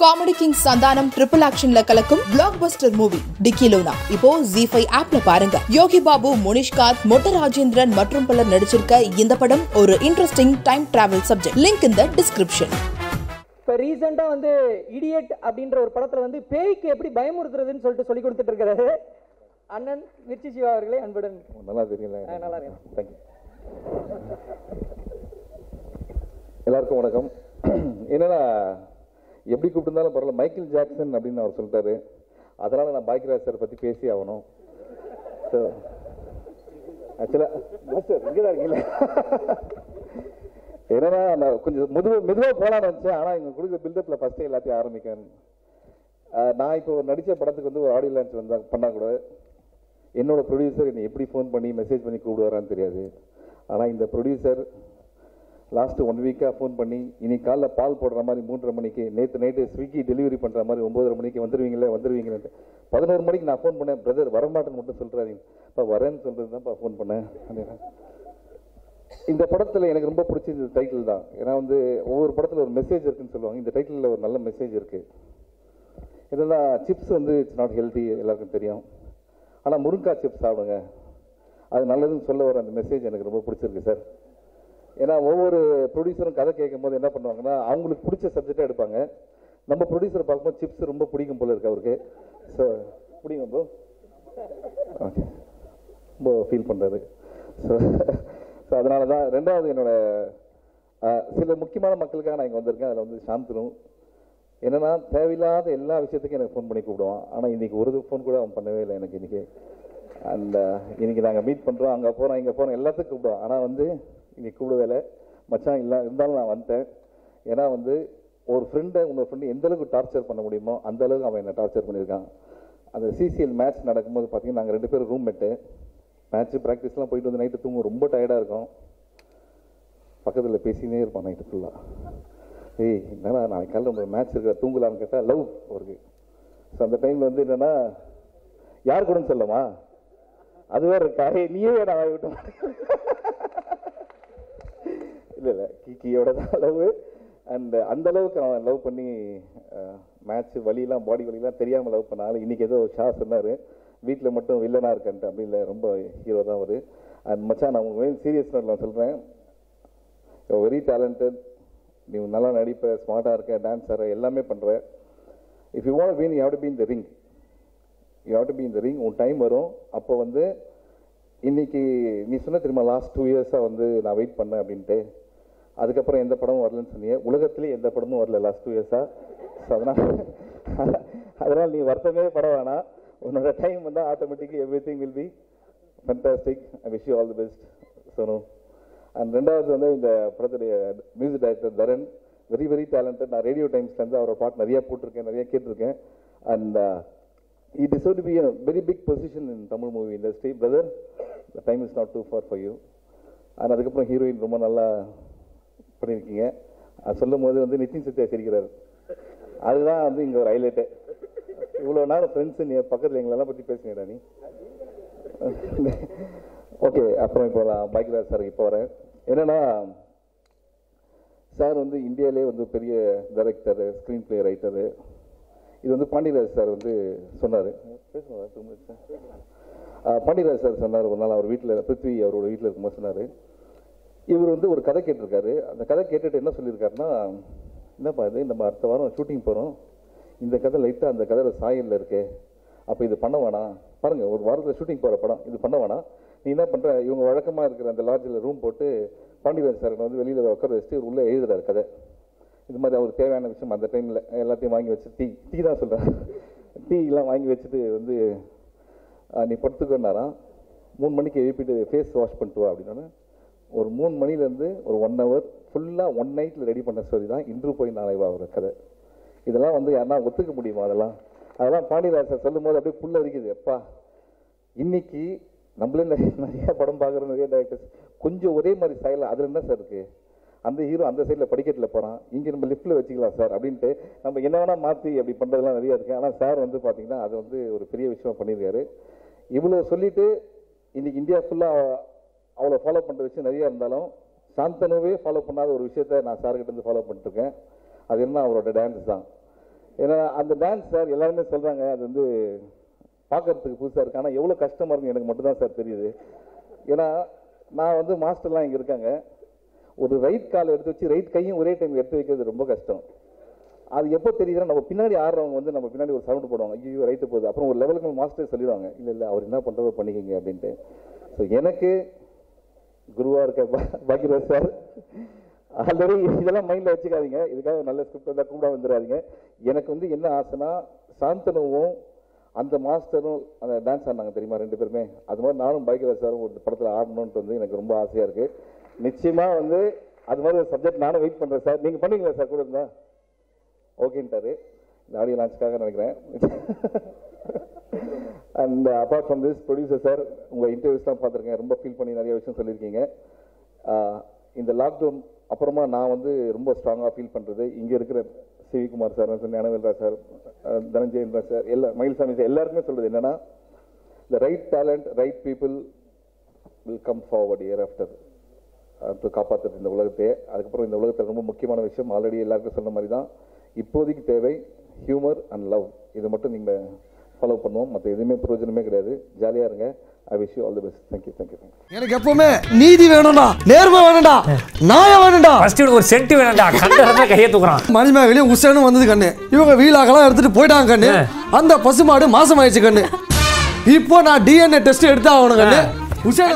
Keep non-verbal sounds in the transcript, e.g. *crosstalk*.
Comedy king Santhanam triple ஆக்ஷன்ல கலக்கும் blockbuster movie Dikkiloona இப்போ ஜி ஃபைவ் ஆப்ல பாருங்க. யோகி பாபு முனிஷ்காந்த் மொட்ட ராஜேந்திரன் மற்றும் பலர் நடிச்சிருக்க இந்த படம் ஒரு interesting time travel subject link இந்த டிஸ்கிரிப்ஷன் இப்போ ரீசெண்டாக வந்து இடியட் அப்படின்ற ஒரு படத்தில் வந்து பேய்க்கு எப்படி பயமுறுத்துறதுன்னு சொல்லிட்டு சொல்லி கொடுத்துட்டு இருக்காரு. அண்ணன் மிர்ச்சி சிவா அவர்களே அன்புடன். நல்லா தெரியல நல்லா இருக்கேன். தேங்க்யூ எல்லாருக்கும் வணக்கம். *clears throat* என்னன்னா எப்படி கூப்பிட்டுருந்தாலும் பரவாயில்ல. மைக்கேல் ஜாக்சன் அப்படின்னு அவர் சொல்லிட்டாரு. அதனால நான் பாக்கியராஜ் சார் பற்றி பேசி ஆகணும். ஸோ ஆக்சுவலாக மாஸ்டர் இங்கே தான் இருக்கீங்களா. என்னன்னா நான் கொஞ்சம் மெதுவாக மெதுவாக போகலான்னு நினச்சேன். ஆனால் இங்கே கொடுக்குற பில்டப்பில் ஃபஸ்ட்டே எல்லாத்தையும் ஆரம்பிக்கேன் நான் இப்போ ஒரு நடித்த படத்துக்கு வந்து ஒரு ஆடியோ லான்ச் வந்தா பண்ணால் கூட என்னோட ப்ரொடியூசர் என்னை எப்படி ஃபோன் பண்ணி மெசேஜ் பண்ணி கூப்பிடுவாரான்னு தெரியாது. ஆனால் இந்த ப்ரொடியூசர் லாஸ்ட்டு ஒன் வீக்காக ஃபோன் பண்ணி இன்னைக்கு காலைல பால் போடுற மாதிரி மூன்றரை மணிக்கு நேற்று நைட்டு ஸ்விக்கி டெலிவரி பண்ணுற மாதிரி ஒம்பதரை மணிக்கு வந்துருவீங்களே வந்துருவீங்களேன்ட்டு. பதினோரு மணிக்கு நான் ஃபோன் பண்ணேன் பிரதர் வரமாட்டேன்னு மட்டும் சொல்கிறாதீங்க இப்போ வரேன்னு சொல்கிறது தான்ப்பா ஃபோன் பண்ணேன் இந்த படத்தில் எனக்கு ரொம்ப பிடிச்சது டைட்டில் தான். ஏன்னா வந்து ஒவ்வொரு படத்தில் ஒரு மெசேஜ் இருக்குன்னு சொல்லுவாங்க. இந்த டைட்டிலில் ஒரு நல்ல மெசேஜ் இருக்குது என்னன்னா சிப்ஸ் வந்து இட்ஸ் நாட் ஹெல்த்தி எல்லாருக்கும் தெரியும். ஆனால் முருங்காய் சிப்ஸ் சாப்பிடுங்க. அது நல்லதுன்னு சொல்ல வர அந்த மெசேஜ் எனக்கு ரொம்ப பிடிச்சிருக்கு சார். ஏன்னா ஒவ்வொரு ப்ரொடியூசரும் கதை கேட்கும் போது என்ன பண்ணுவாங்கன்னா அவங்களுக்கு பிடிச்ச சப்ஜெக்டாக எடுப்பாங்க. நம்ம ப்ரொடியூசர் பார்க்கும்போது சிப்ஸ் ரொம்ப பிடிக்கும் போல இருக்கு அவருக்கு. ஸோ பிடிக்கும் ப்ரோ ஓகே ரொம்ப ஃபீல் பண்ணுறாரு ஸோ ஸோ அதனால தான் ரெண்டாவது என்னோட சில முக்கியமான மக்களுக்காக நான் இங்கே வந்திருக்கேன். அதில் வந்து சாந்தனும் என்னன்னா தேவையில்லாத எல்லா விஷயத்துக்கும் எனக்கு ஃபோன் பண்ணி கூப்பிடுவான். ஆனால் இன்றைக்கி ஒரு ஃபோன் கூட அவன் பண்ணவே இல்லை எனக்கு. இன்றைக்கி அந்த இன்றைக்கி நாங்கள் மீட் பண்ணுறோம் அங்கே போகிறோம் இங்கே போகிறோம் எல்லாத்துக்கும் கூப்பிடுவான். ஆனால் வந்து இன்னைக்கு கூப்பிடவே மச்சான் இல்லை இருந்தாலும் நான் வந்துட்டேன். ஏன்னா வந்து ஒரு ஃப்ரெண்டை உங்கள் ஃப்ரெண்டு எந்த அளவுக்கு டார்ச்சர் பண்ண முடியுமோ அந்த அளவுக்கு அவன் என்னை டார்ச்சர் பண்ணியிருக்கான். அந்த சிசிஎல் மேட்ச் நடக்கும்போது பார்த்தீங்கன்னா நாங்கள் ரெண்டு பேரும் ரூம்மேட்டு மேட்ச்சு ப்ராக்டிஸ்லாம் போயிட்டு வந்து நைட்டு தூங்கும் ரொம்ப டயர்டாக இருக்கும். பக்கத்தில் பேசினே இருப்பான் நைட்டு ஃபுல்லாக ஏய் என்னடா நாளைக்கு காலையில் ஒரு மேட்ச் இருக்கிற தூங்கலான்னு கேட்டால் லவ் அவருக்கு. ஸோ அந்த டைமில் வந்து என்னென்னா யார் கூடன்னு சொல்லமா அது வேற இருக்கா? நீயே நான் வாய் விட்டு இல்லை இல்லை கிக்கியோட தான் அளவு. அண்ட் அந்த அளவுக்கு அவன் லவ் பண்ணி மேட்ச் வழியெல்லாம் பாடி வழியெல்லாம் தெரியாமல் லவ் பண்ணாலும் இன்னைக்கு ஏதோ ஷா சொன்னார். வீட்டில் மட்டும் வில்லனாக இருக்கன்ட்டு அப்படி இல்லை ரொம்ப ஹீரோ தான் அவர். அண்ட் மச்சான் நான் உங்களுக்கு சீரியஸ் நான் சொல்கிறேன் வெரி டேலண்டட் நீ நல்லா நடிப்ப ஸ்மார்ட்டாக இருக்க டான்ஸ் ஆடுற எல்லாமே பண்ணுற if you want win you have to be the ring you have to be the ring உன் டைம் வரும். அப்போ வந்து இன்னைக்கு நீ சொன்ன தெரியுமா லாஸ்ட் டூ இயர்ஸாக வந்து நான் வெயிட் பண்ணேன் அப்படின்ட்டு. அதுக்கப்புறம் எந்த படமும் வரலன்னு சொன்னீங்க. உலகத்திலே எந்த படமும் வரல லாஸ்ட் டூ இயர்ஸாக ஸோ அதனால் அதனால் நீ வருத்தமே பட வேணாம். உன்னோட டைம் வந்தால் automatically everything will be fantastic I wish you all the best Sonu. And ரெண்டாவது வந்து இந்த படத்துடைய music director Dharan. Very very talented நான் ரேடியோ டைம்ஸ்லேருந்து அவரோட பாட்டு நிறைய போட்டிருக்கேன் நிறைய கேட்டிருக்கேன். And I deserve to be a very big position in Tamil movie industry brother the time is not too far far you and அதுக்கப்புறம் ஹீரோயின் ரொம்ப நல்லா பண்ணியிருக்கீங்க அது சொல்லும் போது வந்து நிதின் சத்யா சிரிக்கிறார். அதுதான் வந்து இங்கே ஒரு ஹைலைட்டு இவ்வளோ நேரம் ஃப்ரெண்ட்ஸு நீ பக்கத்தில் எங்களெல்லாம் பற்றி பேசுனீடா நீ. ஓகே அப்புறம் இப்போ நான் பாக்கியராஜ் சார் இப்போ வரேன். என்னன்னா சார் வந்து இந்தியாவிலே வந்து பெரிய டைரக்டர் ஸ்க்ரீன் பிளே ரைட்டரு இது வந்து பாண்டியராஜ் சார் வந்து சொன்னார். பாண்டியராஜ் சார் சொன்னார். ஒரு நாள் அவர் வீட்டில் பிருத்வி அவரோட வீட்டில் இருக்கும்போது சொன்னார். இவர் வந்து ஒரு கதை கேட்டிருக்காரு. அந்த கதை கேட்டுட்டு என்ன சொல்லியிருக்காருன்னா என்னப்பா இது? நம்ம அடுத்த வாரம் ஷூட்டிங் போகிறோம் இந்த கதை லைட்டாக அந்த கதையில் சாயலில் இருக்கே. அப்போ இது பண்ண வேணாம். பாருங்க ஒரு வாரத்தில் ஷூட்டிங் போகிற படம். இது பண்ண வேணாம். நீ என்ன பண்ணுற இவங்க வழக்கமாக இருக்கிற அந்த லாட்ஜில் ரூம் போட்டு பாண்டியராஜ் சார் வந்து வெளியில் உட்கார வச்சுட்டு உள்ளே எழுதுறாரு கதை. இது மாதிரி அவருக்கு தேவையான விஷயம் அந்த டைமில் எல்லாத்தையும் வாங்கி வச்சு டீ டீ தான் சொல்கிறேன் டீ எல்லாம் வாங்கி வச்சுட்டு வந்து நீ படுத்துக்கோனாராம் மூணு மணிக்கு எழுப்பிட்டு ஃபேஸ் வாஷ் பண்ணிட்டு வா அப்படின்னா ஒரு மூணு மணிலேருந்து ஒரு ஒன் ஹவர் ஃபுல்லாக ஒன் நைட்டில் ரெடி பண்ண ஸ்டோரி தான் இன்று போய் நாளைவா ஒரு கதை. இதெல்லாம் வந்து யாருன்னா ஒத்துக்க முடியுமா அதெல்லாம்? அதெல்லாம் பாண்டியராஜ் சொல்லும் போது அப்படியே புல்ல அரிக்குது. எப்பா இன்னைக்கு நம்மளே நிறைய படம் பார்க்குற நிறைய டேரக்டர்ஸ் கொஞ்சம் ஒரே மாதிரி ஸ்டைலில் அதில் என்ன சார் இருக்குது அந்த ஹீரோ அந்த சைடில் படிக்கட்டில் போகிறான் இங்கே நம்ம லிஃப்ட்டில் வச்சுக்கலாம் சார் அப்படின்ட்டு நம்ம என்ன வேணால் மாற்றி அப்படி பண்ணுறதுலாம் நிறையா இருக்குது ஆனால் சார் வந்து பார்த்தீங்கன்னா அது வந்து ஒரு பெரிய விஷயமா பண்ணியிருக்காரு. இவ்வளோ சொல்லிவிட்டு இன்றைக்கி இந்தியா ஃபுல்லாக அவ்வளோ ஃபாலோ பண்ணுற விஷயம் நிறையா இருந்தாலும் சாந்தனுவே ஃபாலோ பண்ணாத ஒரு விஷயத்த நான் சார்கிட்ட இருந்து ஃபாலோ பண்ணிட்டுருக்கேன். அது என்ன அவரோட டான்ஸ் தான். ஏன்னா அந்த டான்ஸ் சார் எல்லாருமே சொல்கிறாங்க அது வந்து பார்க்கறதுக்கு புதுசாக இருக்கு. ஆனால் எவ்வளோ கஷ்டமாக இருக்குது எனக்கு மட்டும்தான் சார் தெரியுது. ஏன்னா நான் வந்து மாஸ்டர்லாம் இங்கே இருக்காங்க. ஒரு ரைட் கால் எடுத்து வச்சு ரைட் கையும் ஒரே டைம் எடுத்து வைக்கிறது ரொம்ப கஷ்டம். அது எப்போ தெரியுதுன்னா நம்ம பின்னாடி ஆடுறவங்க வந்து நம்ம பின்னாடி ஒரு சவுண்ட் போடுவாங்க. ஐயோ ரைட்டு போகுது. அப்புறம் ஒரு லெவலுக்கு மாஸ்டர் சொல்லிடுவாங்க. இல்லை இல்லை அவர் என்ன பண்ணுறதோ பண்ணிக்கங்க அப்படின்ட்டு. ஸோ எனக்கு குருவா இருக்க பா- சார். ஆல்ரெடி இதெல்லாம் மைண்டில் வச்சுக்காதீங்க. இதுக்காக நல்ல ஸ்கிரிப்ட் இருந்தால் கூட வந்துடாதீங்க. எனக்கு வந்து என்ன ஆசைனா சாந்தனுவும் அந்த மாஸ்டரும் அந்த டான்ஸ் ஆடினாங்க தெரியுமா ரெண்டு பேருமே? அது மாதிரி நானும் பாக்யராஜ் சாரும் ஒரு படத்தில் ஆடணுன்ட்டு வந்து எனக்கு ரொம்ப ஆசையாக இருக்குது நிச்சயமாக வந்து அது மாதிரி ஒரு சப்ஜெக்ட் நானும் வெயிட் பண்ணுறேன் சார். நீங்கள் பண்ணுவீங்களா சார்? கூட இருந்தா? ஓகேன்ட்டாரு இந்த ஆடியோ லான்ச்சுக்காக நினைக்கிறேன். And apart from this producer sir உங்கள் இன்டர்வியூஸ்லாம் பார்த்துருக்கேன். ரொம்ப ஃபீல் பண்ணி நிறைய விஷயம் சொல்லியிருக்கீங்க. Uh, இந்த லாக்டவுன் அப்புறமா நான் வந்து ரொம்ப ஸ்ட்ராங்காக ஃபீல் பண்ணுறது இங்கே இருக்கிற சிவிகுமார் சார் ஞானவேல்ரா சார் தனஞ்சயன்ரா சார் எல்லா மயில்சாமி சார் எல்லாருக்குமே சொல்கிறது என்னன்னா இந்த right talent right people will come forward year after அடுத்து காப்பாற்றுறது இந்த உலகத்தையே. அதுக்கப்புறம் இந்த உலகத்தில் ரொம்ப முக்கியமான விஷயம் ஆல்ரெடி எல்லாருக்கும் சொன்ன மாதிரி தான் இப்போதைக்கு தேவை ஹியூமர் அண்ட் லவ் இது மட்டும் நீங்கள் ஃபாலோ பண்ணுவோம். மற்ற எதுவுமே பிரயோஜனமே கிடையாது. ஜாலியாக இருங்க. I wish you all the best thank you thank you thank you எனக்கு எப்பவுமே நீதி வேணும்டா நேர்மை வேணும்டா நியாயம் வேணும்டா. ஃபர்ஸ்ட் ஒரு சென்ட் வேணாம்டா. கண்ட இடத்துல கையை தூக்குறான். மணிமேகலையும் உசேனும் வந்தது கண்ணு. இவங்க வீலாக்கெல்லாம் எடுத்துட்டு போயிட்டாங்க கண்ணு. அந்த பசுமாடு மாசம் ஆயிடுச்சு கண்ணு. இப்போ நான் டிஎன்ஏ டெஸ்ட் எடுத்து ஆகணும் கண்ணு. உசேனை